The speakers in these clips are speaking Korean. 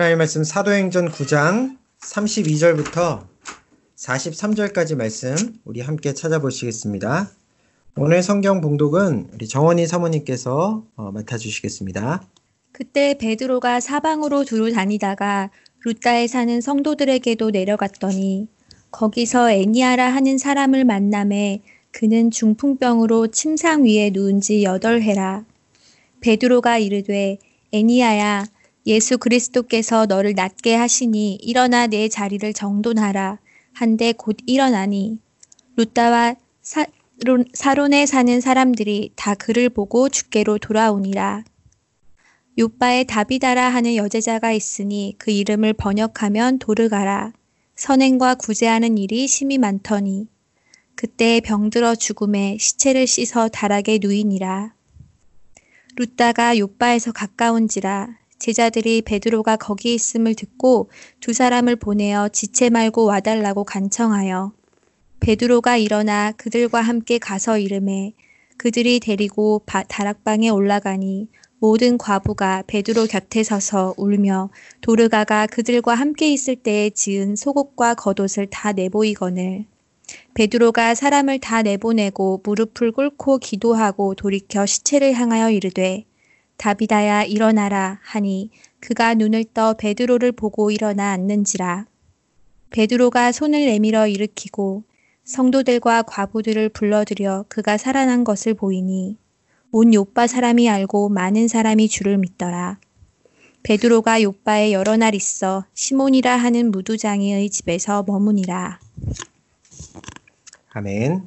하나님 말씀 사도행전 9장 32절부터 43절까지 말씀 우리 함께 찾아보시겠습니다. 오늘 성경 봉독은 우리 정원희 사모님께서 어, 맡아주시겠습니다. 그때 베드로가 사방으로 두루 다니다가 루따에 사는 성도들에게도 내려갔더니 거기서 애니아라 하는 사람을 만남에 그는 중풍병으로 침상 위에 누운 지 여덟 해라. 베드로가 이르되 애니아야 예수 그리스도께서 너를 낫게 하시니 일어나 내 자리를 정돈하라. 한데 곧 일어나니 루따와 사론, 사론에 사는 사람들이 다 그를 보고 주께로 돌아오니라. 요바에 다비다라 하는 여제자가 있으니 그 이름을 번역하면 도르가라. 선행과 구제하는 일이 심히 많더니 그때 병들어 죽음에 시체를 씻어 다락에 누이니라. 루따가 요바에서 가까운지라 제자들이 베드로가 거기 있음을 듣고 두 사람을 보내어 지체 말고 와달라고 간청하여 베드로가 일어나 그들과 함께 가서 이름에 그들이 데리고 다락방에 올라가니 모든 과부가 베드로 곁에 서서 울며 도르가가 그들과 함께 있을 때에 지은 속옷과 겉옷을 다 내보이거늘 베드로가 사람을 다 내보내고 무릎을 꿇고 기도하고 돌이켜 시체를 향하여 이르되 다비다야 일어나라 하니 그가 눈을 떠 베드로를 보고 일어나 앉는지라. 베드로가 손을 내밀어 일으키고 성도들과 과부들을 불러들여 그가 살아난 것을 보이니 온 요빠 사람이 알고 많은 사람이 주를 믿더라. 베드로가 요빠에 여러 날 있어 시몬이라 하는 무두장이의 집에서 머무니라. 아멘.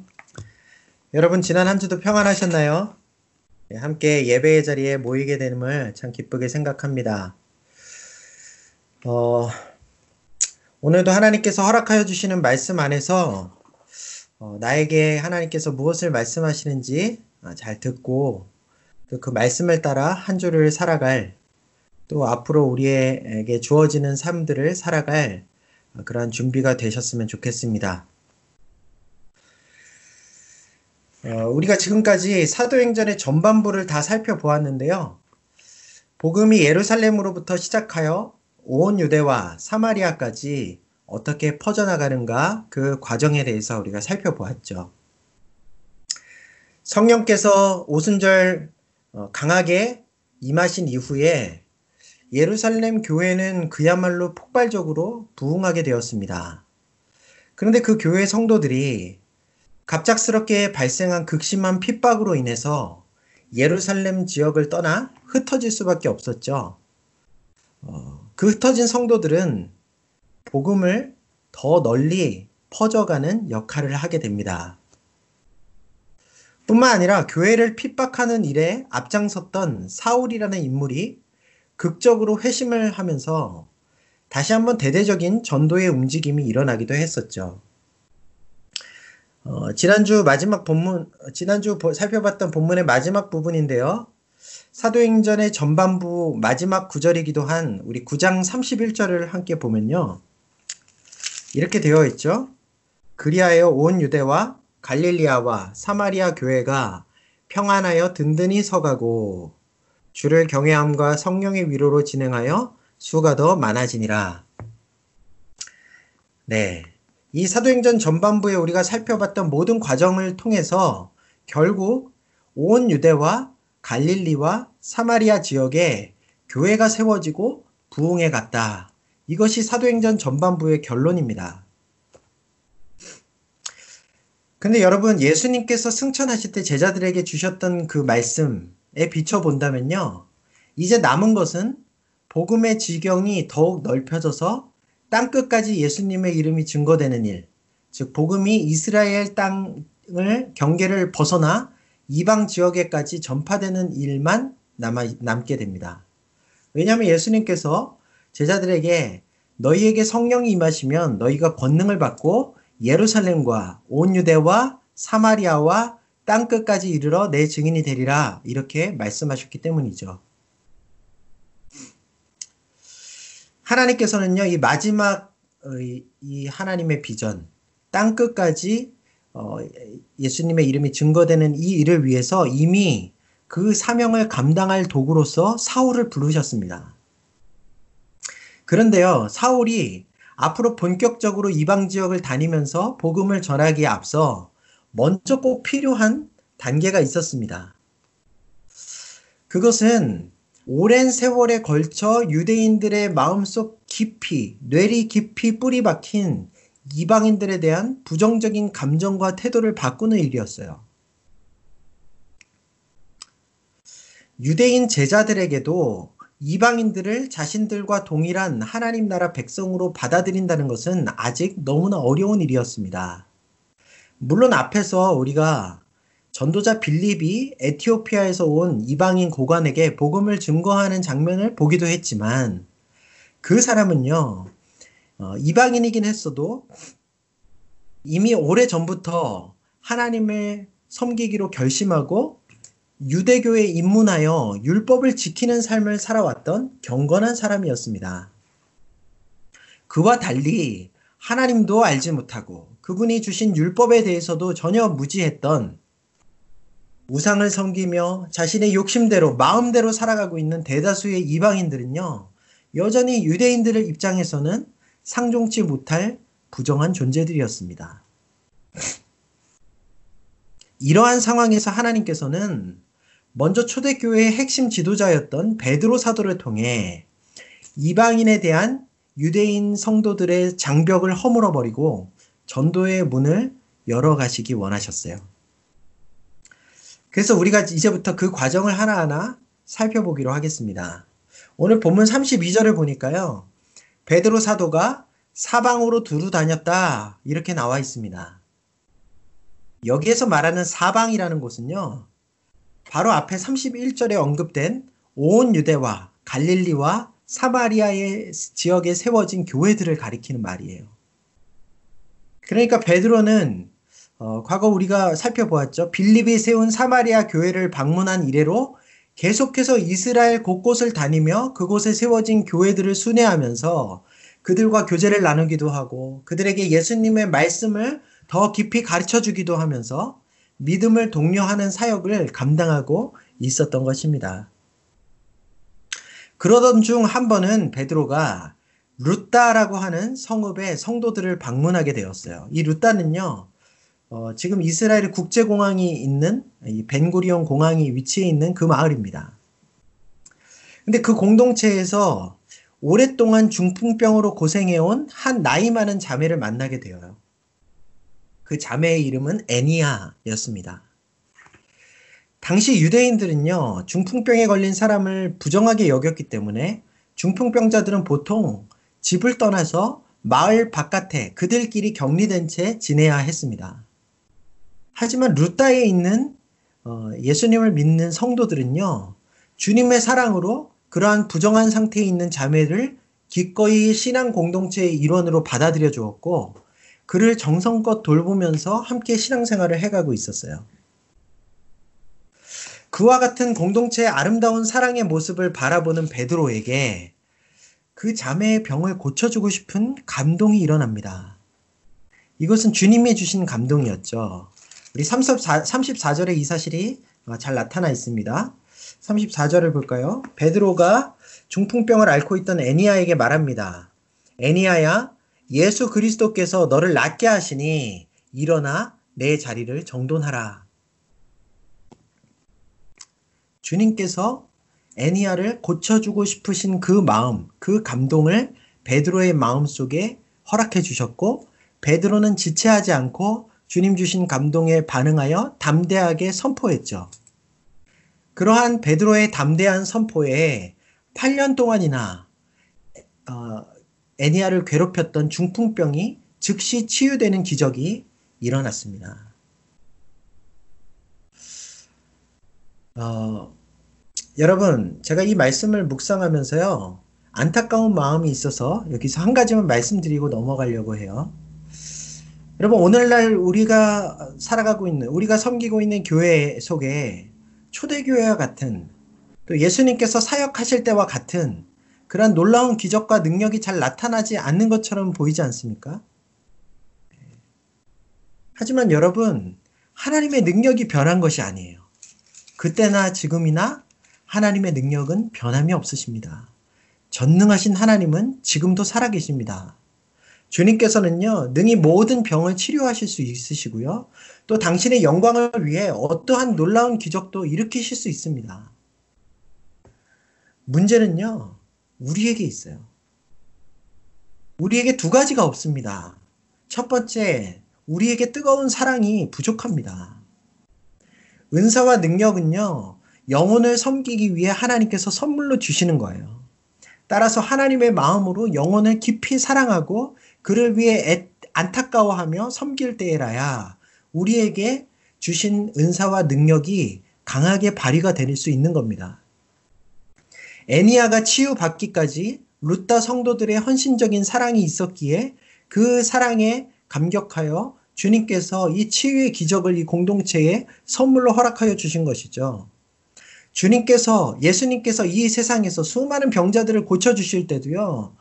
여러분 지난 한 주도 평안하셨나요? 네, 함께 예배의 자리에 모이게 됨을 참 기쁘게 생각합니다. 어, 오늘도 하나님께서 허락하여 주시는 말씀 안에서 어, 나에게 하나님께서 무엇을 말씀하시는지 아, 잘 듣고 그 말씀을 따라 한 주를 살아갈 또 앞으로 우리에게 주어지는 삶들을 살아갈 그러한 준비가 되셨으면 좋겠습니다. 어, 우리가 지금까지 사도행전의 전반부를 다 살펴보았는데요. 복음이 예루살렘으로부터 시작하여 온 유대와 사마리아까지 어떻게 퍼져나가는가 그 과정에 대해서 우리가 살펴보았죠. 성령께서 오순절 어, 강하게 임하신 이후에 예루살렘 교회는 그야말로 폭발적으로 부흥하게 되었습니다. 그런데 그 교회 성도들이 갑작스럽게 발생한 극심한 핍박으로 인해서 예루살렘 지역을 떠나 흩어질 수밖에 없었죠. 어, 그 흩어진 성도들은 복음을 더 널리 퍼져가는 역할을 하게 됩니다. 뿐만 아니라 교회를 핍박하는 일에 앞장섰던 사울이라는 인물이 극적으로 회심을 하면서 다시 한번 대대적인 전도의 움직임이 일어나기도 했었죠. 어, 지난주 마지막 본문, 지난주 살펴봤던 본문의 마지막 부분인데요. 사도행전의 전반부 마지막 구절이기도 한 우리 9장 31절을 함께 보면요. 이렇게 되어 있죠. 그리하여 온 유대와 갈릴리아와 사마리아 교회가 평안하여 든든히 서가고 주를 경외함과 성령의 위로로 진행하여 수가 더 많아지니라. 네. 이 사도행전 전반부에 우리가 살펴봤던 모든 과정을 통해서 결국 온 유대와 갈릴리와 사마리아 지역에 교회가 세워지고 부흥해 갔다. 이것이 사도행전 전반부의 결론입니다. 근데 여러분, 예수님께서 승천하실 때 제자들에게 주셨던 그 말씀에 비춰본다면요. 이제 남은 것은 복음의 지경이 더욱 넓혀져서 땅 끝까지 예수님의 이름이 증거되는 일, 즉 복음이 이스라엘 땅을 경계를 벗어나 이방 지역에까지 전파되는 일만 남아 남게 됩니다. 왜냐하면 예수님께서 제자들에게 너희에게 성령이 임하시면 너희가 권능을 받고 예루살렘과 온 유대와 사마리아와 땅 끝까지 이르러 내 증인이 되리라 이렇게 말씀하셨기 때문이죠. 하나님께서는요, 이 마지막 어, 이 하나님의 비전, 땅 끝까지 어, 예수님의 이름이 증거되는 이 일을 위해서 이미 그 사명을 감당할 도구로서 사울을 부르셨습니다. 그런데요, 사울이 앞으로 본격적으로 이방 지역을 다니면서 복음을 전하기에 앞서 먼저 꼭 필요한 단계가 있었습니다. 그것은 오랜 세월에 걸쳐 유대인들의 마음속 깊이, 뇌리 깊이 뿌리 박힌 이방인들에 대한 부정적인 감정과 태도를 바꾸는 일이었어요. 유대인 제자들에게도 이방인들을 자신들과 동일한 하나님 나라 백성으로 받아들인다는 것은 아직 너무나 어려운 일이었습니다. 물론 앞에서 우리가 전도자 빌립이 에티오피아에서 온 이방인 고관에게 복음을 증거하는 장면을 보기도 했지만 그 사람은요, 어, 이방인이긴 했어도 이미 오래 전부터 하나님을 섬기기로 결심하고 유대교에 입문하여 율법을 지키는 삶을 살아왔던 경건한 사람이었습니다. 그와 달리 하나님도 알지 못하고 그분이 주신 율법에 대해서도 전혀 무지했던 우상을 섬기며 자신의 욕심대로 마음대로 살아가고 있는 대다수의 이방인들은요, 여전히 유대인들의 입장에서는 상종치 못할 부정한 존재들이었습니다. 이러한 상황에서 하나님께서는 먼저 초대교회의 핵심 지도자였던 베드로 사도를 통해 이방인에 대한 유대인 성도들의 장벽을 허물어 버리고 전도의 문을 열어 가시기 원하셨어요. 그래서 우리가 이제부터 그 과정을 하나하나 살펴보기로 하겠습니다. 오늘 본문 32절을 보니까요. 베드로 사도가 사방으로 두루 다녔다. 이렇게 나와 있습니다. 여기에서 말하는 사방이라는 곳은요. 바로 앞에 31절에 언급된 온 유대와 갈릴리와 사마리아의 지역에 세워진 교회들을 가리키는 말이에요. 그러니까 베드로는 어, 과거 우리가 살펴보았죠. 빌립이 세운 사마리아 교회를 방문한 이래로 계속해서 이스라엘 곳곳을 다니며 그곳에 세워진 교회들을 순회하면서 그들과 교제를 나누기도 하고 그들에게 예수님의 말씀을 더 깊이 가르쳐 주기도 하면서 믿음을 독려하는 사역을 감당하고 있었던 것입니다. 그러던 중 한 번은 베드로가 루따라고 하는 성읍의 성도들을 방문하게 되었어요. 이 루따는요, 어, 지금 이스라엘 국제공항이 있는 이 벤구리온 공항이 위치해 있는 그 마을입니다. 근데 그 공동체에서 오랫동안 중풍병으로 고생해온 한 나이 많은 자매를 만나게 되어요. 그 자매의 이름은 애니아였습니다. 당시 유대인들은요, 중풍병에 걸린 사람을 부정하게 여겼기 때문에 중풍병자들은 보통 집을 떠나서 마을 바깥에 그들끼리 격리된 채 지내야 했습니다. 하지만 루따에 있는 어, 예수님을 믿는 성도들은요, 주님의 사랑으로 그러한 부정한 상태에 있는 자매를 기꺼이 신앙 공동체의 일원으로 받아들여 주었고, 그를 정성껏 돌보면서 함께 신앙생활을 해가고 있었어요. 그와 같은 공동체의 아름다운 사랑의 모습을 바라보는 베드로에게 그 자매의 병을 고쳐주고 싶은 감동이 일어납니다. 이것은 주님이 주신 감동이었죠. 우리 34, 34절에 이 사실이 잘 나타나 있습니다. 34절을 볼까요? 베드로가 중풍병을 앓고 있던 애니아에게 말합니다. 애니아야, 예수 그리스도께서 너를 낫게 하시니 일어나 내 자리를 정돈하라. 주님께서 애니아를 고쳐주고 싶으신 그 마음, 그 감동을 베드로의 마음 속에 허락해 주셨고, 베드로는 지체하지 않고 주님 주신 감동에 반응하여 담대하게 선포했죠. 그러한 베드로의 담대한 선포에 8년 동안이나 어, 애니아를 괴롭혔던 중풍병이 즉시 치유되는 기적이 일어났습니다. 어, 여러분, 제가 이 말씀을 묵상하면서요, 안타까운 마음이 있어서 여기서 한 가지만 말씀드리고 넘어가려고 해요. 여러분, 오늘날 우리가 살아가고 있는, 우리가 섬기고 있는 교회 속에 초대교회와 같은, 또 예수님께서 사역하실 때와 같은 그러한 놀라운 기적과 능력이 잘 나타나지 않는 것처럼 보이지 않습니까? 하지만 여러분, 하나님의 능력이 변한 것이 아니에요. 그때나 지금이나 하나님의 능력은 변함이 없으십니다. 전능하신 하나님은 지금도 살아계십니다. 주님께서는요, 능히 모든 병을 치료하실 수 있으시고요. 또 당신의 영광을 위해 어떠한 놀라운 기적도 일으키실 수 있습니다. 문제는요, 우리에게 있어요. 우리에게 두 가지가 없습니다. 첫 번째, 우리에게 뜨거운 사랑이 부족합니다. 은사와 능력은요, 영혼을 섬기기 위해 하나님께서 선물로 주시는 거예요. 따라서 하나님의 마음으로 영혼을 깊이 사랑하고 그를 위해 애, 안타까워하며 섬길 때에라야 우리에게 주신 은사와 능력이 강하게 발휘가 될 수 있는 겁니다. 애니아가 치유받기까지 루타 성도들의 헌신적인 사랑이 있었기에 그 사랑에 감격하여 주님께서 이 치유의 기적을 이 공동체에 선물로 허락하여 주신 것이죠. 주님께서, 예수님께서 이 세상에서 수많은 병자들을 고쳐 주실 때도요,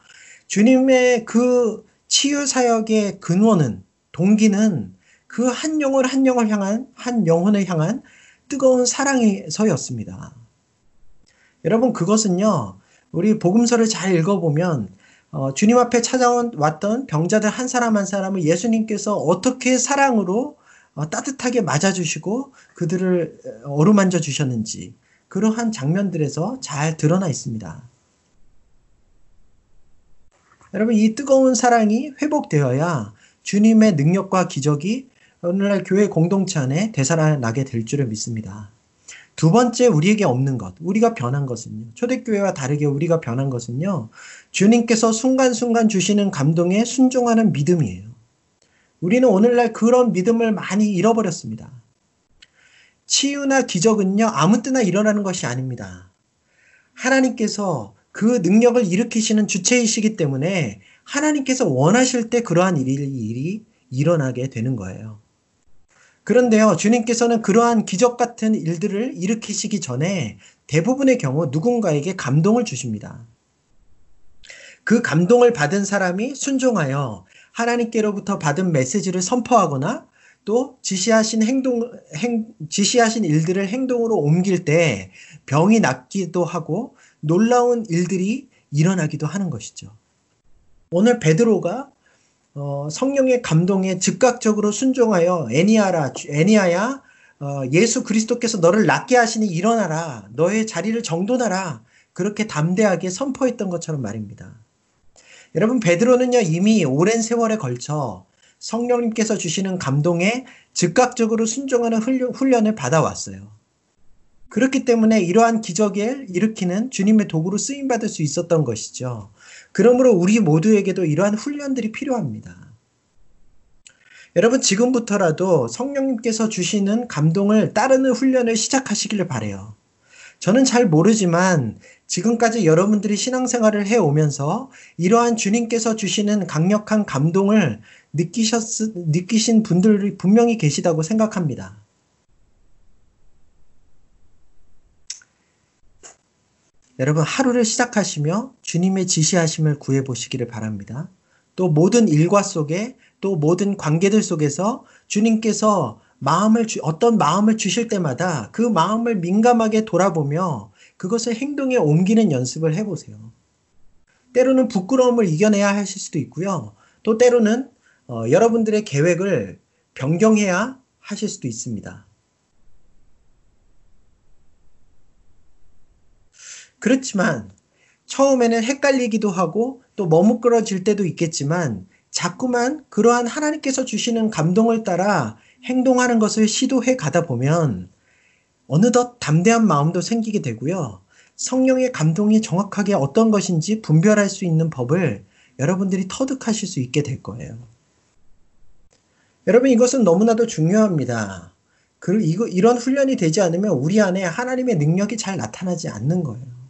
주님의 그 치유 사역의 근원은, 동기는 그 한 영혼 한 영혼을 향한, 한 영혼을 향한 뜨거운 사랑에서였습니다. 여러분, 그것은요, 우리 복음서를 잘 읽어보면 어, 주님 앞에 찾아왔던 병자들 한 사람 한 사람을 예수님께서 어떻게 사랑으로 어, 따뜻하게 맞아주시고 그들을 어루만져 주셨는지 그러한 장면들에서 잘 드러나 있습니다. 여러분 이 뜨거운 사랑이 회복되어야 주님의 능력과 기적이 오늘날 교회 공동체 안에 되살아나게 될 줄을 믿습니다. 두 번째 우리에게 없는 것, 우리가 변한 것은요. 초대교회와 다르게 우리가 변한 것은요. 주님께서 순간순간 주시는 감동에 순종하는 믿음이에요. 우리는 오늘날 그런 믿음을 많이 잃어버렸습니다. 치유나 기적은요, 아무 때나 일어나는 것이 아닙니다. 하나님께서 그 능력을 일으키시는 주체이시기 때문에 하나님께서 원하실 때 그러한 일이, 일이 일어나게 되는 거예요. 그런데요, 주님께서는 그러한 기적 같은 일들을 일으키시기 전에 대부분의 경우 누군가에게 감동을 주십니다. 그 감동을 받은 사람이 순종하여 하나님께로부터 받은 메시지를 선포하거나 또 지시하신 행동, 행, 지시하신 일들을 행동으로 옮길 때 병이 낫기도 하고 놀라운 일들이 일어나기도 하는 것이죠. 오늘 베드로가 어, 성령의 감동에 즉각적으로 순종하여 애니아라 애니아야 어, 예수 그리스도께서 너를 낫게 하시니 일어나라 너의 자리를 정돈하라 그렇게 담대하게 선포했던 것처럼 말입니다. 여러분 베드로는요 이미 오랜 세월에 걸쳐 성령님께서 주시는 감동에 즉각적으로 순종하는 훈련을 받아왔어요. 그렇기 때문에 이러한 기적을 일으키는 주님의 도구로 쓰임 받을 수 있었던 것이죠. 그러므로 우리 모두에게도 이러한 훈련들이 필요합니다. 여러분 지금부터라도 성령님께서 주시는 감동을 따르는 훈련을 시작하시기를 바래요. 저는 잘 모르지만 지금까지 여러분들이 신앙생활을 해 오면서 이러한 주님께서 주시는 강력한 감동을 느끼셨 느끼신 분들이 분명히 계시다고 생각합니다. 여러분 하루를 시작하시며 주님의 지시하심을 구해 보시기를 바랍니다. 또 모든 일과 속에 또 모든 관계들 속에서 주님께서 마음을 주, 어떤 마음을 주실 때마다 그 마음을 민감하게 돌아보며 그것을 행동에 옮기는 연습을 해보세요. 때로는 부끄러움을 이겨내야 하실 수도 있고요. 또 때로는 어, 여러분들의 계획을 변경해야 하실 수도 있습니다. 그렇지만 처음에는 헷갈리기도 하고 또 머뭇거려질 때도 있겠지만 자꾸만 그러한 하나님께서 주시는 감동을 따라 행동하는 것을 시도해 가다 보면 어느덧 담대한 마음도 생기게 되고요. 성령의 감동이 정확하게 어떤 것인지 분별할 수 있는 법을 여러분들이 터득하실 수 있게 될 거예요. 여러분 이것은 너무나도 중요합니다. 그 이거 이런 훈련이 되지 않으면 우리 안에 하나님의 능력이 잘 나타나지 않는 거예요.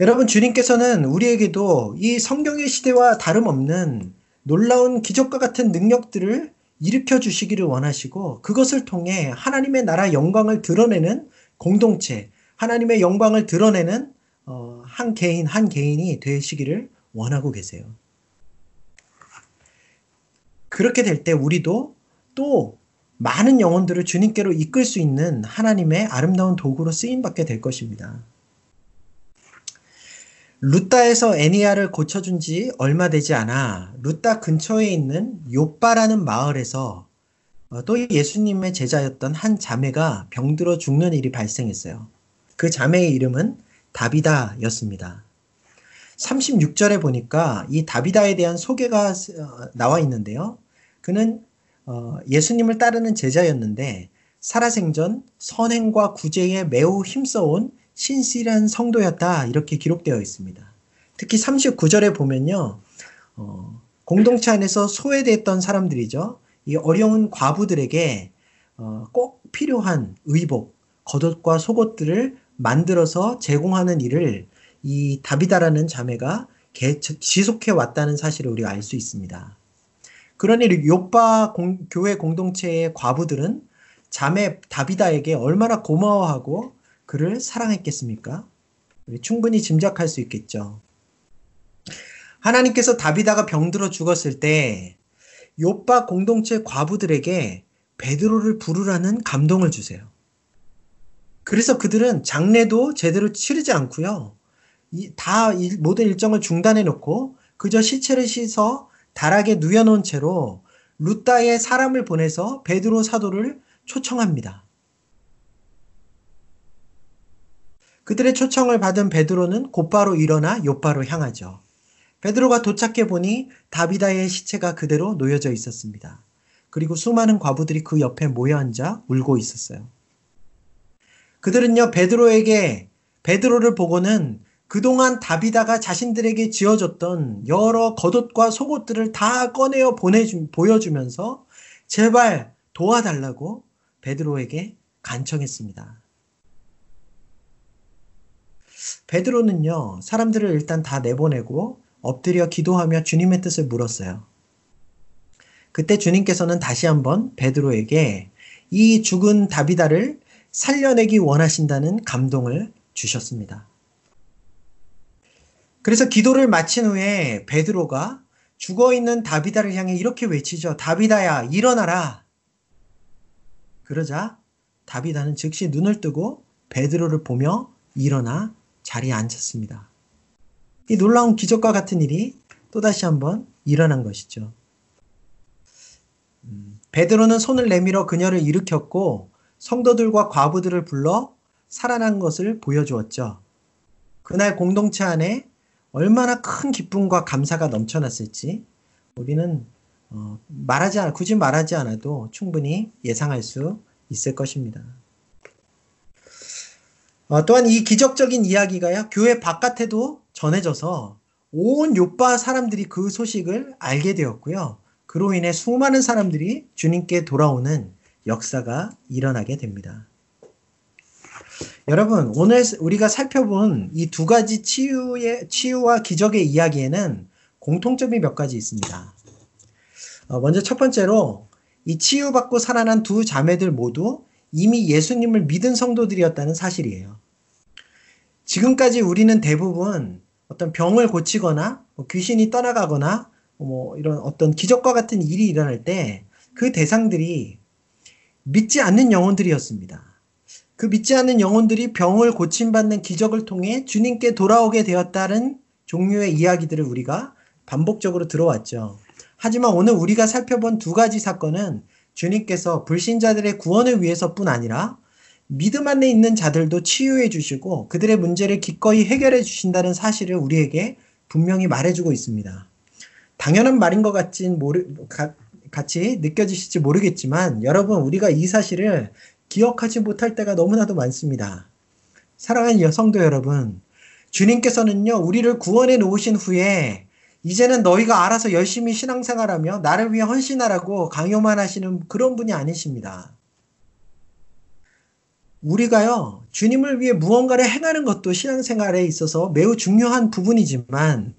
여러분, 주님께서는 우리에게도 이 성경의 시대와 다름없는 놀라운 기적과 같은 능력들을 일으켜 주시기를 원하시고 그것을 통해 하나님의 나라 영광을 드러내는 공동체, 하나님의 영광을 드러내는 어, 한 개인 한 개인이 되시기를 원하고 계세요. 그렇게 될 때 우리도 또 많은 영혼들을 주님께로 이끌 수 있는 하나님의 아름다운 도구로 쓰임 받게 될 것입니다. 루따에서 애니아를 고쳐준 지 얼마 되지 않아 루따 근처에 있는 요빠라는 마을에서 어, 또 예수님의 제자였던 한 자매가 병들어 죽는 일이 발생했어요. 그 자매의 이름은 다비다였습니다. 36절에 보니까 이 다비다에 대한 소개가 어, 나와 있는데요. 그는 어, 예수님을 따르는 제자였는데 살아생전 선행과 구제에 매우 힘써온 신실한 성도였다 이렇게 기록되어 있습니다. 특히 39절에 보면요. 어, 공동체 안에서 소외됐던 사람들이죠. 이 어려운 과부들에게 어, 꼭 필요한 의복, 겉옷과 속옷들을 만들어서 제공하는 일을 이 다비다라는 자매가 지속해 왔다는 사실을 우리가 알 수 있습니다. 그러니 요빠 공, 교회 공동체의 과부들은 자매 다비다에게 얼마나 고마워하고 그를 사랑했겠습니까? 충분히 짐작할 수 있겠죠. 하나님께서 다비다가 병들어 죽었을 때 요빠 공동체 과부들에게 베드로를 부르라는 감동을 주세요. 그래서 그들은 장례도 제대로 치르지 않고요. 다 모든 일정을 중단해 놓고 그저 시체를 씻어 다락에 누여놓은 채로 루따에 사람을 보내서 베드로 사도를 초청합니다. 그들의 초청을 받은 베드로는 곧바로 일어나 요바로 향하죠. 베드로가 도착해 보니 다비다의 시체가 그대로 놓여져 있었습니다. 그리고 수많은 과부들이 그 옆에 모여 앉아 울고 있었어요. 그들은요, 베드로에게, 베드로를 보고는 그동안 다비다가 자신들에게 지어줬던 여러 겉옷과 속옷들을 다 꺼내어 보내주, 보여주면서 제발 도와달라고 베드로에게 간청했습니다. 베드로는요, 사람들을 일단 다 내보내고 엎드려 기도하며 주님의 뜻을 물었어요. 그때 주님께서는 다시 한번 베드로에게 이 죽은 다비다를 살려내기 원하신다는 감동을 주셨습니다. 그래서 기도를 마친 후에 베드로가 죽어 있는 다비다를 향해 이렇게 외치죠. 다비다야, 일어나라. 그러자 다비다는 즉시 눈을 뜨고 베드로를 보며 일어나 자리에 앉았습니다. 이 놀라운 기적과 같은 일이 또다시 한번 일어난 것이죠. 음, 베드로는 손을 내밀어 그녀를 일으켰고 성도들과 과부들을 불러 살아난 것을 보여주었죠. 그날 공동체 안에 얼마나 큰 기쁨과 감사가 넘쳐났을지 우리는 어, 말하지 않, 굳이 말하지 않아도 충분히 예상할 수 있을 것입니다. 어, 또한 이 기적적인 이야기가요, 교회 바깥에도 전해져서 온 요파 사람들이 그 소식을 알게 되었고요. 그로 인해 수많은 사람들이 주님께 돌아오는 역사가 일어나게 됩니다. 여러분, 오늘 우리가 살펴본 이 두 가지 치유의, 치유와 기적의 이야기에는 공통점이 몇 가지 있습니다. 어, 먼저 첫 번째로 이 치유받고 살아난 두 자매들 모두 이미 예수님을 믿은 성도들이었다는 사실이에요. 지금까지 우리는 대부분 어떤 병을 고치거나 뭐 귀신이 떠나가거나 뭐 이런 어떤 기적과 같은 일이 일어날 때 그 대상들이 믿지 않는 영혼들이었습니다. 그 믿지 않는 영혼들이 병을 고침받는 기적을 통해 주님께 돌아오게 되었다는 종류의 이야기들을 우리가 반복적으로 들어왔죠. 하지만 오늘 우리가 살펴본 두 가지 사건은 주님께서 불신자들의 구원을 위해서뿐 아니라 믿음 안에 있는 자들도 치유해 주시고 그들의 문제를 기꺼이 해결해 주신다는 사실을 우리에게 분명히 말해주고 있습니다. 당연한 말인 것 같진 모르, 가, 같이 느껴지실지 모르겠지만 여러분 우리가 이 사실을 기억하지 못할 때가 너무나도 많습니다. 사랑하는 여성도 여러분, 주님께서는요, 우리를 구원해 놓으신 후에 이제는 너희가 알아서 열심히 신앙생활하며 나를 위해 헌신하라고 강요만 하시는 그런 분이 아니십니다. 우리가요, 주님을 위해 무언가를 행하는 것도 신앙생활에 있어서 매우 중요한 부분이지만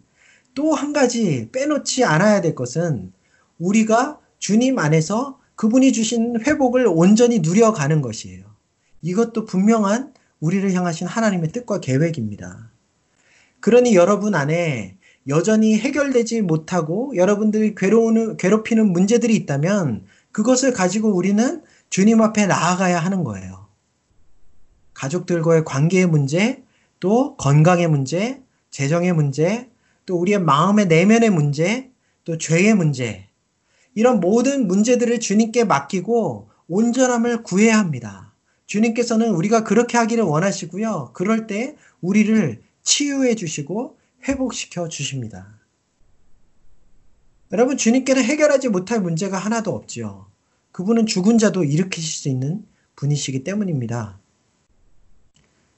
또 한 가지 빼놓지 않아야 될 것은 우리가 주님 안에서 그분이 주신 회복을 온전히 누려가는 것이에요. 이것도 분명한 우리를 향하신 하나님의 뜻과 계획입니다. 그러니 여러분 안에 여전히 해결되지 못하고 여러분들이 괴로우는, 괴롭히는 문제들이 있다면 그것을 가지고 우리는 주님 앞에 나아가야 하는 거예요. 가족들과의 관계의 문제, 또 건강의 문제, 재정의 문제, 또 우리의 마음의 내면의 문제, 또 죄의 문제, 이런 모든 문제들을 주님께 맡기고 온전함을 구해야 합니다. 주님께서는 우리가 그렇게 하기를 원하시고요. 그럴 때 우리를 치유해 주시고 회복시켜 주십니다. 여러분, 주님께는 해결하지 못할 문제가 하나도 없지요. 그분은 죽은 자도 일으키실 수 있는 분이시기 때문입니다.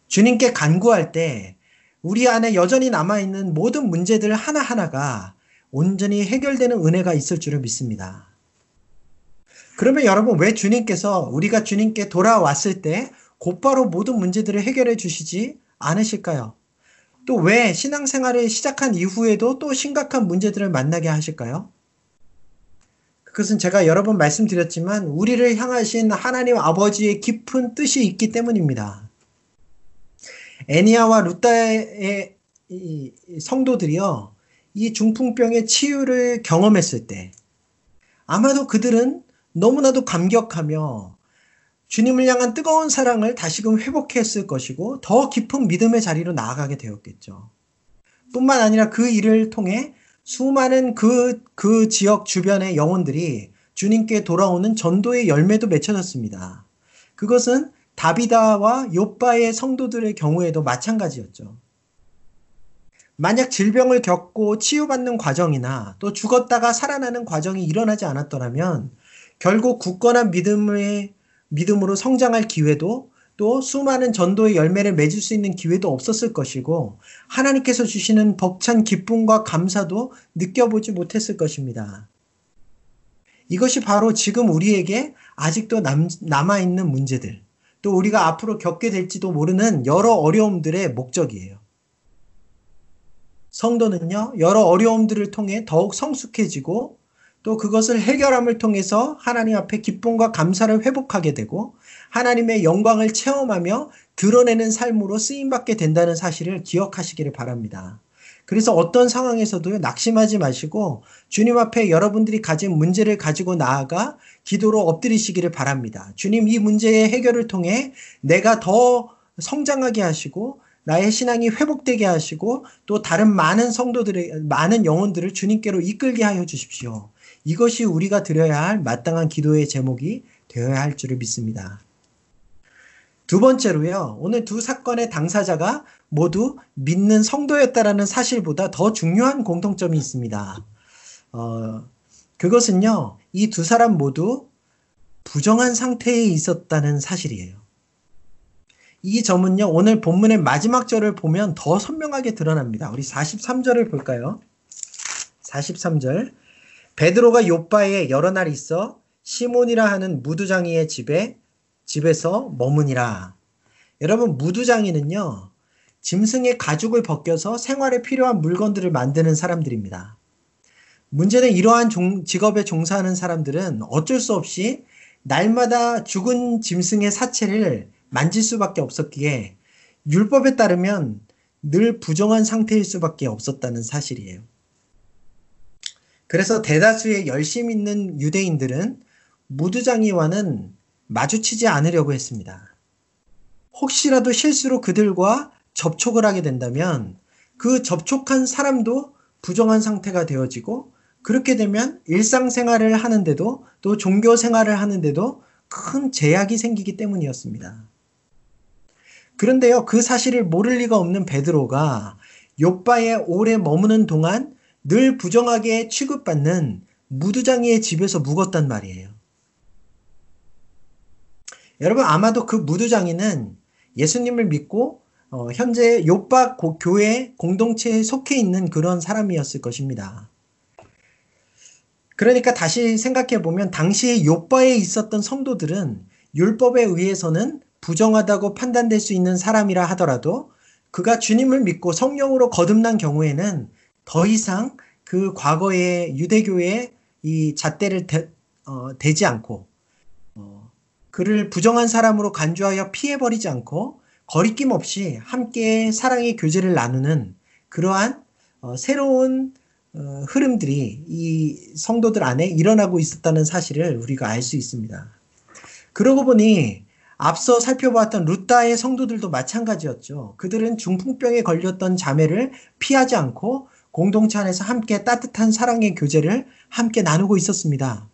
주님께 간구할 때 우리 안에 여전히 남아있는 모든 문제들 하나하나가 온전히 해결되는 은혜가 있을 줄을 믿습니다. 그러면 여러분 왜 주님께서 우리가 주님께 돌아왔을 때 곧바로 모든 문제들을 해결해 주시지 않으실까요? 또 왜 신앙생활을 시작한 이후에도 또 심각한 문제들을 만나게 하실까요? 그것은 제가 여러 번 말씀드렸지만 우리를 향하신 하나님 아버지의 깊은 뜻이 있기 때문입니다. 애니아와 루타의 성도들이요, 이 중풍병의 치유를 경험했을 때, 아마도 그들은 너무나도 감격하며 주님을 향한 뜨거운 사랑을 다시금 회복했을 것이고, 더 깊은 믿음의 자리로 나아가게 되었겠죠. 뿐만 아니라 그 일을 통해 수많은 그, 그 지역 주변의 영혼들이 주님께 돌아오는 전도의 열매도 맺혀졌습니다. 그것은 다비다와 요바의 성도들의 경우에도 마찬가지였죠. 만약 질병을 겪고 치유받는 과정이나 또 죽었다가 살아나는 과정이 일어나지 않았더라면 결국 굳건한 믿음의 믿음으로 성장할 기회도 또 수많은 전도의 열매를 맺을 수 있는 기회도 없었을 것이고 하나님께서 주시는 벅찬 기쁨과 감사도 느껴보지 못했을 것입니다. 이것이 바로 지금 우리에게 아직도 남, 남아있는 문제들, 또 우리가 앞으로 겪게 될지도 모르는 여러 어려움들의 목적이에요. 성도는요, 여러 어려움들을 통해 더욱 성숙해지고 또 그것을 해결함을 통해서 하나님 앞에 기쁨과 감사를 회복하게 되고 하나님의 영광을 체험하며 드러내는 삶으로 쓰임받게 된다는 사실을 기억하시기를 바랍니다. 그래서 어떤 상황에서도 낙심하지 마시고 주님 앞에 여러분들이 가진 문제를 가지고 나아가 기도로 엎드리시기를 바랍니다. 주님 이 문제의 해결을 통해 내가 더 성장하게 하시고 나의 신앙이 회복되게 하시고 또 다른 많은 성도들의 많은 영혼들을 주님께로 이끌게 하여 주십시오. 이것이 우리가 드려야 할 마땅한 기도의 제목이 되어야 할 줄을 믿습니다. 두 번째로요, 오늘 두 사건의 당사자가 모두 믿는 성도였다라는 사실보다 더 중요한 공통점이 있습니다. 어, 그것은요, 이 두 사람 모두 부정한 상태에 있었다는 사실이에요. 이 점은요, 오늘 본문의 마지막 절을 보면 더 선명하게 드러납니다. 우리 43절을 볼까요? 43절. 베드로가 요바에 여러 날 있어 시몬이라 하는 무두장이의 집에 집에서 머무니라. 여러분, 무두장이는요, 짐승의 가죽을 벗겨서 생활에 필요한 물건들을 만드는 사람들입니다. 문제는 이러한 종, 직업에 종사하는 사람들은 어쩔 수 없이 날마다 죽은 짐승의 사체를 만질 수밖에 없었기에 율법에 따르면 늘 부정한 상태일 수밖에 없었다는 사실이에요. 그래서 대다수의 열심 있는 유대인들은 무두장이와는 마주치지 않으려고 했습니다. 혹시라도 실수로 그들과 접촉을 하게 된다면 그 접촉한 사람도 부정한 상태가 되어지고 그렇게 되면 일상생활을 하는데도 또 종교생활을 하는데도 큰 제약이 생기기 때문이었습니다. 그런데요, 그 사실을 모를 리가 없는 베드로가 요바에 오래 머무는 동안 늘 부정하게 취급받는 무두장이의 집에서 묵었단 말이에요. 여러분 아마도 그 무두장이는 예수님을 믿고 어, 현재 요박 교회 공동체에 속해 있는 그런 사람이었을 것입니다. 그러니까 다시 생각해 보면 당시에 요바에 있었던 성도들은 율법에 의해서는 부정하다고 판단될 수 있는 사람이라 하더라도 그가 주님을 믿고 성령으로 거듭난 경우에는 더 이상 그 과거의 유대교의 이 잣대를 대, 어, 대지 않고 그를 부정한 사람으로 간주하여 피해버리지 않고 거리낌 없이 함께 사랑의 교제를 나누는 그러한 어, 새로운 어, 흐름들이 이 성도들 안에 일어나고 있었다는 사실을 우리가 알 수 있습니다. 그러고 보니 앞서 살펴보았던 루따의 성도들도 마찬가지였죠. 그들은 중풍병에 걸렸던 자매를 피하지 않고 공동체 안에서 함께 따뜻한 사랑의 교제를 함께 나누고 있었습니다.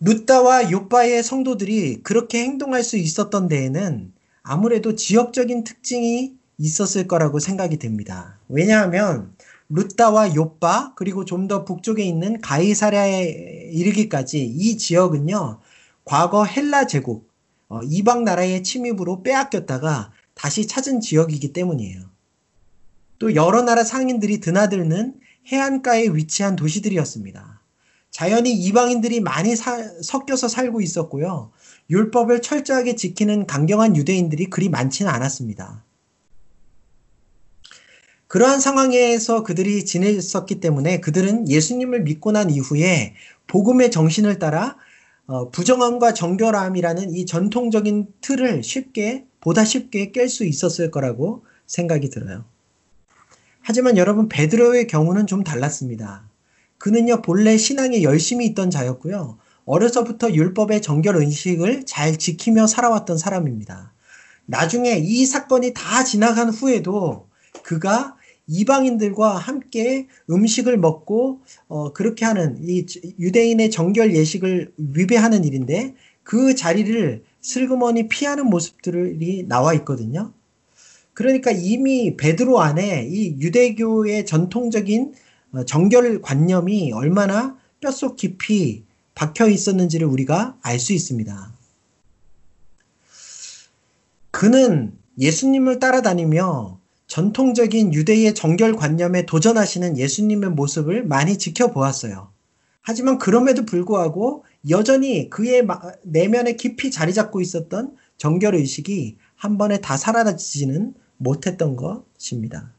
루따와 요바의 성도들이 그렇게 행동할 수 있었던 데에는 아무래도 지역적인 특징이 있었을 거라고 생각이 됩니다. 왜냐하면 루따와 요빠 그리고 좀 더 북쪽에 있는 가이사랴에 이르기까지 이 지역은요 과거 헬라 제국 어, 이방 나라의 침입으로 빼앗겼다가 다시 찾은 지역이기 때문이에요. 또 여러 나라 상인들이 드나드는 해안가에 위치한 도시들이었습니다. 자연히 이방인들이 많이 사, 섞여서 살고 있었고요. 율법을 철저하게 지키는 강경한 유대인들이 그리 많지는 않았습니다. 그러한 상황에서 그들이 지냈었기 때문에 그들은 예수님을 믿고 난 이후에 복음의 정신을 따라 어, 부정함과 정결함이라는 이 전통적인 틀을 쉽게 보다 쉽게 깰 수 있었을 거라고 생각이 들어요. 하지만 여러분 베드로의 경우는 좀 달랐습니다. 그는요 본래 신앙에 열심히 있던 자였고요. 어려서부터 율법의 정결 의식을 잘 지키며 살아왔던 사람입니다. 나중에 이 사건이 다 지나간 후에도 그가 이방인들과 함께 음식을 먹고 어, 그렇게 하는 이 유대인의 정결 예식을 위배하는 일인데 그 자리를 슬그머니 피하는 모습들이 나와 있거든요. 그러니까 이미 베드로 안에 이 유대교의 전통적인 어, 정결 관념이 얼마나 뼛속 깊이 박혀 있었는지를 우리가 알 수 있습니다. 그는 예수님을 따라다니며 전통적인 유대의 정결 관념에 도전하시는 예수님의 모습을 많이 지켜보았어요. 하지만 그럼에도 불구하고 여전히 그의 내면에 깊이 자리 잡고 있었던 정결 의식이 한 번에 다 사라지지는 못했던 것입니다.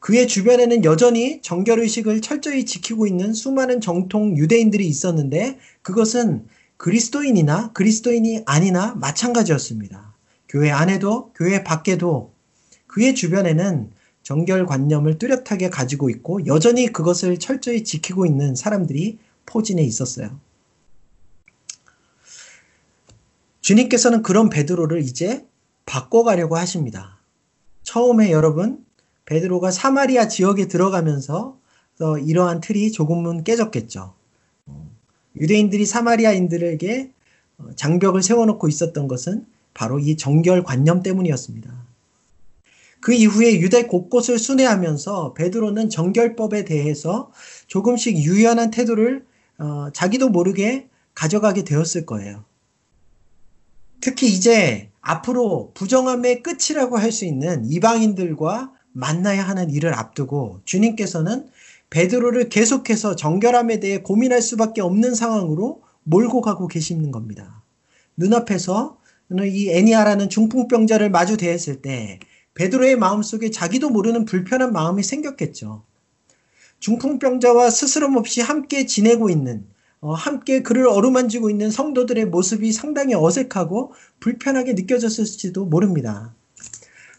그의 주변에는 여전히 정결 의식을 철저히 지키고 있는 수많은 정통 유대인들이 있었는데 그것은 그리스도인이나 그리스도인이 아니나 마찬가지였습니다. 교회 안에도 교회 밖에도 그의 주변에는 정결관념을 뚜렷하게 가지고 있고 여전히 그것을 철저히 지키고 있는 사람들이 포진해 있었어요. 주님께서는 그런 베드로를 이제 바꿔가려고 하십니다. 처음에 여러분 베드로가 사마리아 지역에 들어가면서 이러한 틀이 조금은 깨졌겠죠. 유대인들이 사마리아인들에게 장벽을 세워놓고 있었던 것은 바로 이 정결 관념 때문이었습니다. 그 이후에 유대 곳곳을 순회하면서 베드로는 정결법에 대해서 조금씩 유연한 태도를 어, 자기도 모르게 가져가게 되었을 거예요. 특히 이제 앞으로 부정함의 끝이라고 할 수 있는 이방인들과 만나야 하는 일을 앞두고 주님께서는 베드로를 계속해서 정결함에 대해 고민할 수밖에 없는 상황으로 몰고 가고 계시는 겁니다. 눈앞에서 이 애니아라는 중풍병자를 마주 대했을 때 베드로의 마음속에 자기도 모르는 불편한 마음이 생겼겠죠. 중풍병자와 스스럼 없이 함께 지내고 있는 어, 함께 그를 어루만지고 있는 성도들의 모습이 상당히 어색하고 불편하게 느껴졌을지도 모릅니다.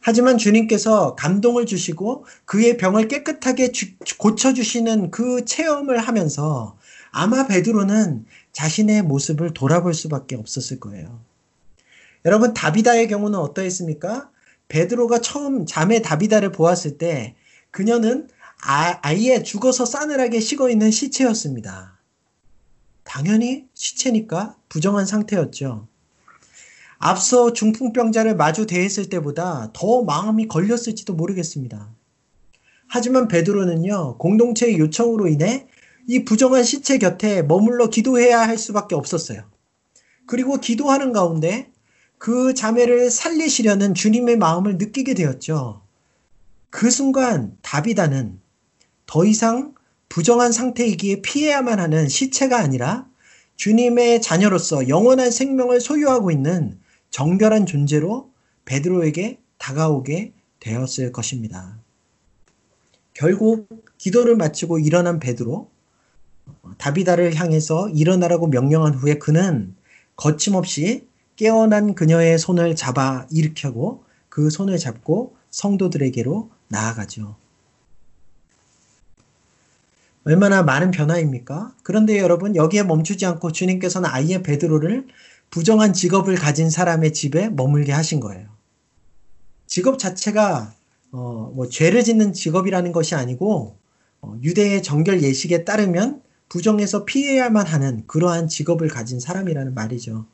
하지만 주님께서 감동을 주시고 그의 병을 깨끗하게 고쳐주시는 그 체험을 하면서 아마 베드로는 자신의 모습을 돌아볼 수밖에 없었을 거예요. 여러분 다비다의 경우는 어떠했습니까? 베드로가 처음 자매 다비다를 보았을 때 그녀는 아, 아예 죽어서 싸늘하게 식어 있는 시체였습니다. 당연히 시체니까 부정한 상태였죠. 앞서 중풍병자를 마주 대했을 때보다 더 마음이 걸렸을지도 모르겠습니다. 하지만 베드로는요, 공동체의 요청으로 인해 이 부정한 시체 곁에 머물러 기도해야 할 수밖에 없었어요. 그리고 기도하는 가운데 그 자매를 살리시려는 주님의 마음을 느끼게 되었죠. 그 순간 다비다는 더 이상 부정한 상태이기에 피해야만 하는 시체가 아니라 주님의 자녀로서 영원한 생명을 소유하고 있는 정결한 존재로 베드로에게 다가오게 되었을 것입니다. 결국 기도를 마치고 일어난 베드로 다비다를 향해서 일어나라고 명령한 후에 그는 거침없이 깨어난 그녀의 손을 잡아 일으켜고 그 손을 잡고 성도들에게로 나아가죠. 얼마나 많은 변화입니까? 그런데 여러분 여기에 멈추지 않고 주님께서는 아예 베드로를 부정한 직업을 가진 사람의 집에 머물게 하신 거예요. 직업 자체가 어, 뭐 죄를 짓는 직업이라는 것이 아니고 어, 유대의 정결 예식에 따르면 부정해서 피해야만 하는 그러한 직업을 가진 사람이라는 말이죠.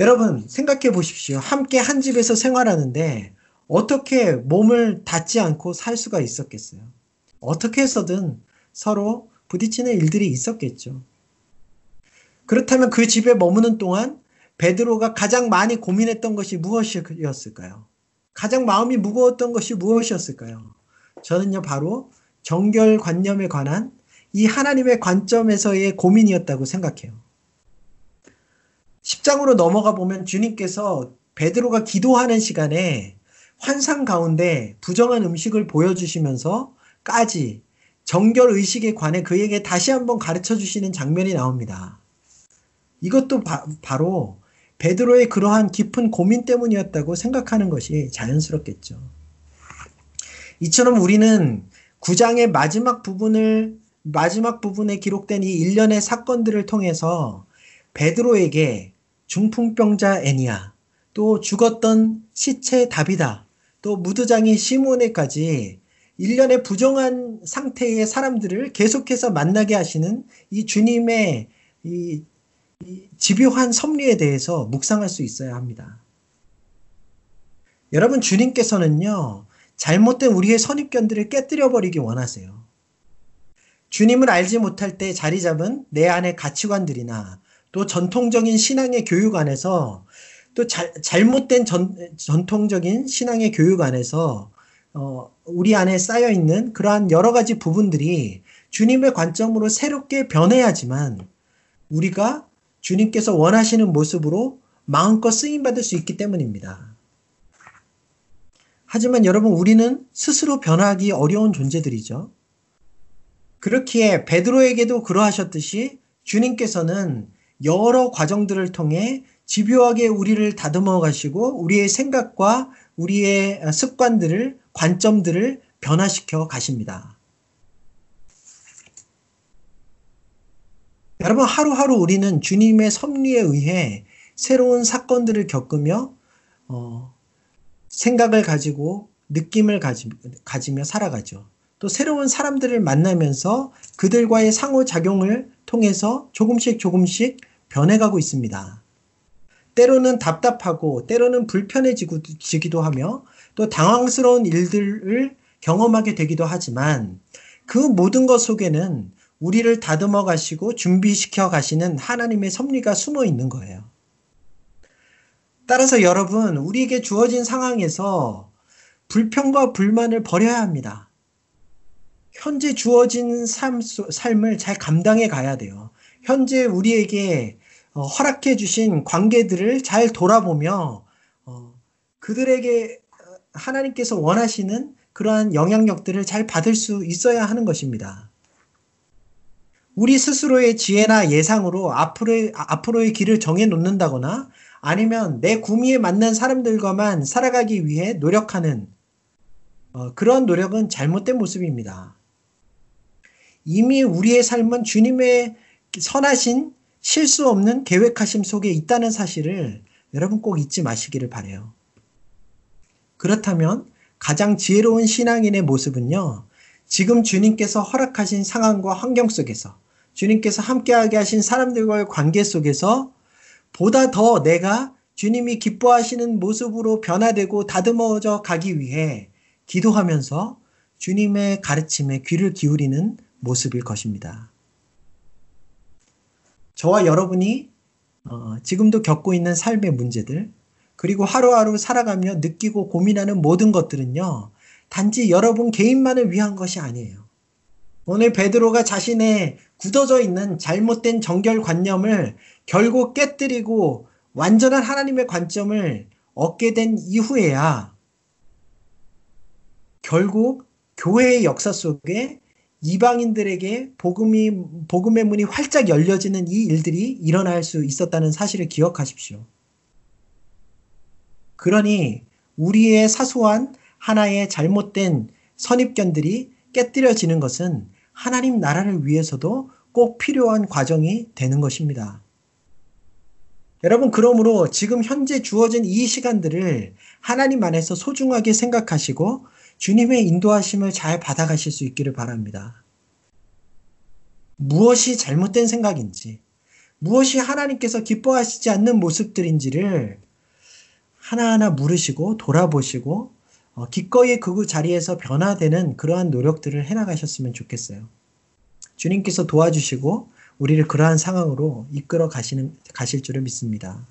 여러분 생각해 보십시오. 함께 한 집에서 생활하는데 어떻게 몸을 닿지 않고 살 수가 있었겠어요? 어떻게 해서든 서로 부딪히는 일들이 있었겠죠. 그렇다면 그 집에 머무는 동안 베드로가 가장 많이 고민했던 것이 무엇이었을까요? 가장 마음이 무거웠던 것이 무엇이었을까요? 저는요, 바로 정결관념에 관한 이 하나님의 관점에서의 고민이었다고 생각해요. 10장으로 넘어가 보면 주님께서 베드로가 기도하는 시간에 환상 가운데 부정한 음식을 보여주시면서 까지 정결 의식에 관해 그에게 다시 한번 가르쳐 주시는 장면이 나옵니다. 이것도 바, 로 베드로의 그러한 깊은 고민 때문이었다고 생각하는 것이 자연스럽겠죠. 이처럼 우리는 구장의 마지막 부분을 마지막 부분에 기록된 이 일련의 사건들을 통해서 베드로에게 중풍병자 애니아, 또 죽었던 시체 다비다, 또 무드장이 시몬에까지 일련의 부정한 상태의 사람들을 계속해서 만나게 하시는 이 주님의 이, 이 집요한 섭리에 대해서 묵상할 수 있어야 합니다. 여러분 주님께서는요 잘못된 우리의 선입견들을 깨뜨려 버리기 원하세요. 주님을 알지 못할 때 자리 잡은 내 안의 가치관들이나 또 전통적인 신앙의 교육 안에서 또 자, 잘못된 전, 전통적인 신앙의 교육 안에서 어, 우리 안에 쌓여 있는 그러한 여러 가지 부분들이 주님의 관점으로 새롭게 변해야지만 우리가 주님께서 원하시는 모습으로 마음껏 쓰임 받을 수 있기 때문입니다. 하지만 여러분 우리는 스스로 변하기 어려운 존재들이죠. 그렇기에 베드로에게도 그러하셨듯이 주님께서는 여러 과정들을 통해 집요하게 우리를 다듬어 가시고 우리의 생각과 우리의 습관들을 관점들을 변화시켜 가십니다. 여러분 하루하루 우리는 주님의 섭리에 의해 새로운 사건들을 겪으며 어, 생각을 가지고 느낌을 가지, 가지며 살아가죠. 또 새로운 사람들을 만나면서 그들과의 상호작용을 통해서 조금씩 조금씩 변해가고 있습니다. 때로는 답답하고 때로는 불편해지기도 하며 또 당황스러운 일들을 경험하게 되기도 하지만 그 모든 것 속에는 우리를 다듬어 가시고 준비시켜 가시는 하나님의 섭리가 숨어 있는 거예요. 따라서 여러분, 우리에게 주어진 상황에서 불평과 불만을 버려야 합니다. 현재 주어진 삶, 삶을 잘 감당해 가야 돼요. 현재 우리에게 어, 허락해 주신 관계들을 잘 돌아보며 어, 그들에게 어, 하나님께서 원하시는 그러한 영향력들을 잘 받을 수 있어야 하는 것입니다. 우리 스스로의 지혜나 예상으로 앞으로의, 앞으로의 길을 정해 놓는다거나 아니면 내 구미에 맞는 사람들과만 살아가기 위해 노력하는 어, 그런 노력은 잘못된 모습입니다. 이미 우리의 삶은 주님의 선하신 실수 없는 계획하심 속에 있다는 사실을 여러분 꼭 잊지 마시기를 바래요. 그렇다면 가장 지혜로운 신앙인의 모습은요. 지금 주님께서 허락하신 상황과 환경 속에서 주님께서 함께하게 하신 사람들과의 관계 속에서 보다 더 내가 주님이 기뻐하시는 모습으로 변화되고 다듬어져 가기 위해 기도하면서 주님의 가르침에 귀를 기울이는 모습일 것입니다. 저와 여러분이 어, 지금도 겪고 있는 삶의 문제들, 그리고 하루하루 살아가며 느끼고 고민하는 모든 것들은요, 단지 여러분 개인만을 위한 것이 아니에요. 오늘 베드로가 자신의 굳어져 있는 잘못된 정결관념을 결국 깨뜨리고 완전한 하나님의 관점을 얻게 된 이후에야 결국 교회의 역사 속에 이방인들에게 복음이 복음의 문이 활짝 열려지는 이 일들이 일어날 수 있었다는 사실을 기억하십시오. 그러니 우리의 사소한 하나의 잘못된 선입견들이 깨뜨려지는 것은 하나님 나라를 위해서도 꼭 필요한 과정이 되는 것입니다. 여러분, 그러므로 지금 현재 주어진 이 시간들을 하나님 안에서 소중하게 생각하시고 주님의 인도하심을 잘 받아가실 수 있기를 바랍니다. 무엇이 잘못된 생각인지, 무엇이 하나님께서 기뻐하시지 않는 모습들인지를 하나하나 물으시고 돌아보시고 어, 기꺼이 그 자리에서 변화되는 그러한 노력들을 해나가셨으면 좋겠어요. 주님께서 도와주시고 우리를 그러한 상황으로 이끌어 가시는, 가실 줄을 믿습니다.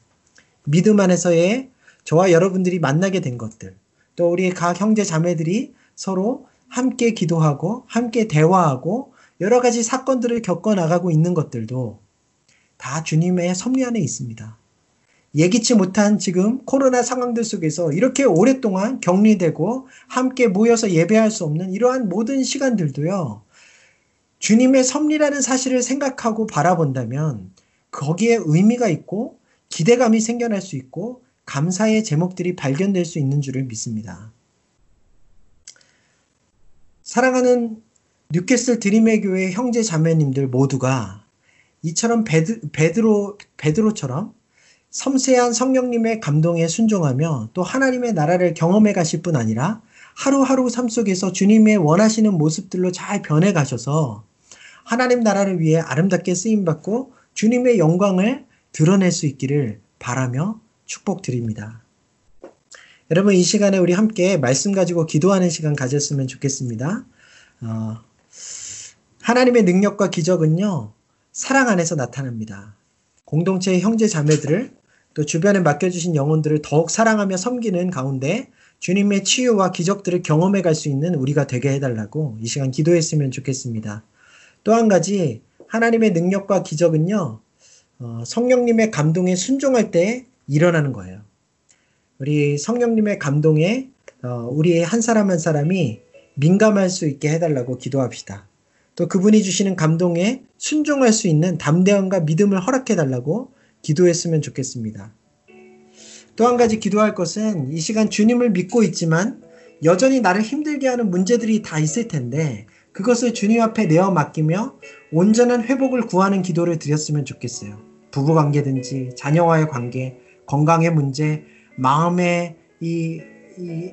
믿음 안에서의 저와 여러분들이 만나게 된 것들, 또 우리의 각 형제 자매들이 서로 함께 기도하고 함께 대화하고 여러 가지 사건들을 겪어 나가고 있는 것들도 다 주님의 섭리 안에 있습니다. 예기치 못한 지금 코로나 상황들 속에서 이렇게 오랫동안 격리되고 함께 모여서 예배할 수 없는 이러한 모든 시간들도요. 주님의 섭리라는 사실을 생각하고 바라본다면 거기에 의미가 있고 기대감이 생겨날 수 있고 감사의 제목들이 발견될 수 있는 줄을 믿습니다. 사랑하는 뉴캐슬 드림의 교회 형제 자매님들 모두가 이처럼 베드, 베드로, 베드로처럼 섬세한 성령님의 감동에 순종하며 또 하나님의 나라를 경험해 가실 뿐 아니라 하루하루 삶 속에서 주님의 원하시는 모습들로 잘 변해 가셔서 하나님 나라를 위해 아름답게 쓰임 받고 주님의 영광을 드러낼 수 있기를 바라며 축복드립니다. 여러분 이 시간에 우리 함께 말씀 가지고 기도하는 시간 가졌으면 좋겠습니다. 어, 하나님의 능력과 기적은요 사랑 안에서 나타납니다. 공동체의 형제 자매들을 또 주변에 맡겨주신 영혼들을 더욱 사랑하며 섬기는 가운데 주님의 치유와 기적들을 경험해 갈 수 있는 우리가 되게 해달라고 이 시간 기도했으면 좋겠습니다. 또 한 가지 하나님의 능력과 기적은요 어, 성령님의 감동에 순종할 때 일어나는 거예요. 우리 성령님의 감동에 어, 우리의 한 사람 한 사람이 민감할 수 있게 해달라고 기도합시다. 또 그분이 주시는 감동에 순종할 수 있는 담대함과 믿음을 허락해달라고 기도했으면 좋겠습니다. 또 한 가지 기도할 것은 이 시간 주님을 믿고 있지만 여전히 나를 힘들게 하는 문제들이 다 있을 텐데 그것을 주님 앞에 내어 맡기며 온전한 회복을 구하는 기도를 드렸으면 좋겠어요. 부부 관계든지 자녀와의 관계, 건강의 문제, 마음의 이, 이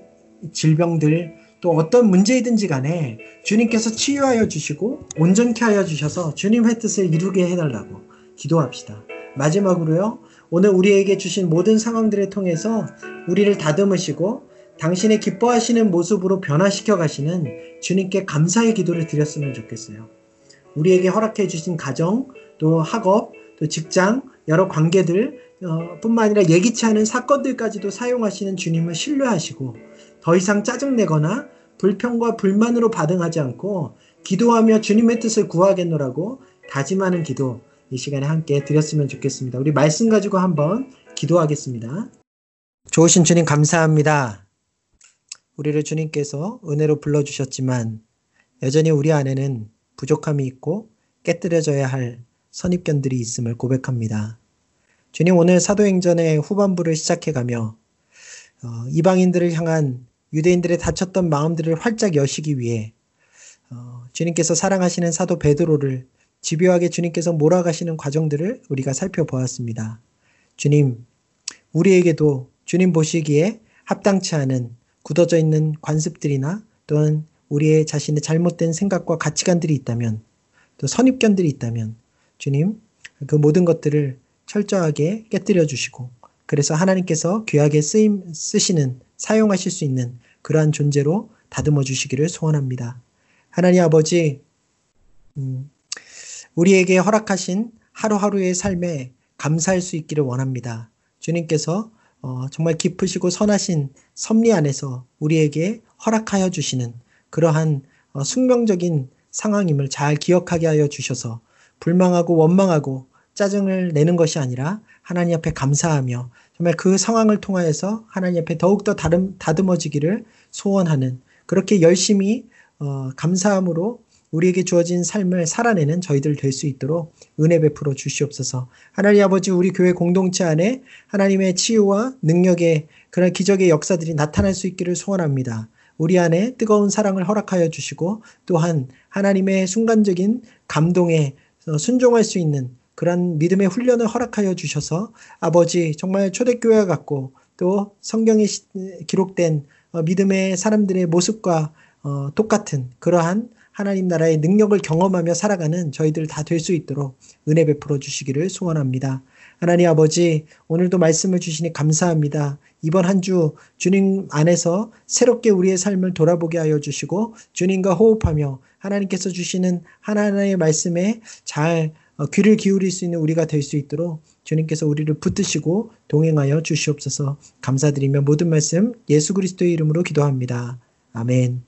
질병들 또 어떤 문제이든지 간에 주님께서 치유하여 주시고 온전케 하여 주셔서 주님의 뜻을 이루게 해달라고 기도합시다. 마지막으로요. 오늘 우리에게 주신 모든 상황들을 통해서 우리를 다듬으시고 당신의 기뻐하시는 모습으로 변화시켜 가시는 주님께 감사의 기도를 드렸으면 좋겠어요. 우리에게 허락해 주신 가정, 또 학업, 또 직장, 여러 관계들 어, 뿐만 아니라 예기치 않은 사건들까지도 사용하시는 주님을 신뢰하시고 더 이상 짜증내거나 불평과 불만으로 반응하지 않고 기도하며 주님의 뜻을 구하겠노라고 다짐하는 기도 이 시간에 함께 드렸으면 좋겠습니다. 우리 말씀 가지고 한번 기도하겠습니다. 좋으신 주님 감사합니다. 우리를 주님께서 은혜로 불러주셨지만 여전히 우리 안에는 부족함이 있고 깨뜨려져야 할 선입견들이 있음을 고백합니다. 주님 오늘 사도행전의 후반부를 시작해가며 어, 이방인들을 향한 유대인들의 다쳤던 마음들을 활짝 여시기 위해 어, 주님께서 사랑하시는 사도 베드로를 집요하게 주님께서 몰아가시는 과정들을 우리가 살펴보았습니다. 주님, 우리에게도 주님 보시기에 합당치 않은 굳어져 있는 관습들이나 또는 우리의 자신의 잘못된 생각과 가치관들이 있다면 또 선입견들이 있다면 주님 그 모든 것들을 철저하게 깨뜨려 주시고 그래서 하나님께서 귀하게 쓰임, 쓰시는 사용하실 수 있는 그러한 존재로 다듬어 주시기를 소원합니다. 하나님 아버지 음, 우리에게 허락하신 하루하루의 삶에 감사할 수 있기를 원합니다. 주님께서 어, 정말 깊으시고 선하신 섭리 안에서 우리에게 허락하여 주시는 그러한 어, 숙명적인 상황임을 잘 기억하게 하여 주셔서 불망하고 원망하고 짜증을 내는 것이 아니라 하나님 앞에 감사하며 정말 그 상황을 통하여서 하나님 앞에 더욱더 다름, 다듬어지기를 소원하는 그렇게 열심히 어, 감사함으로 우리에게 주어진 삶을 살아내는 저희들 될 수 있도록 은혜 베풀어 주시옵소서. 하나님 아버지 우리 교회 공동체 안에 하나님의 치유와 능력의 그런 기적의 역사들이 나타날 수 있기를 소원합니다. 우리 안에 뜨거운 사랑을 허락하여 주시고 또한 하나님의 순간적인 감동에 순종할 수 있는 그런 믿음의 훈련을 허락하여 주셔서 아버지 정말 초대교회와 같고 또 성경에 시- 기록된 어, 믿음의 사람들의 모습과 어, 똑같은 그러한 하나님 나라의 능력을 경험하며 살아가는 저희들 다 될 수 있도록 은혜 베풀어 주시기를 소원합니다. 하나님 아버지 오늘도 말씀을 주시니 감사합니다. 이번 한 주 주님 안에서 새롭게 우리의 삶을 돌아보게 하여 주시고 주님과 호흡하며 하나님께서 주시는 하나님의 말씀에 잘 어, 귀를 기울일 수 있는 우리가 될 수 있도록 주님께서 우리를 붙드시고 동행하여 주시옵소서 감사드리며 모든 말씀 예수 그리스도의 이름으로 기도합니다. 아멘.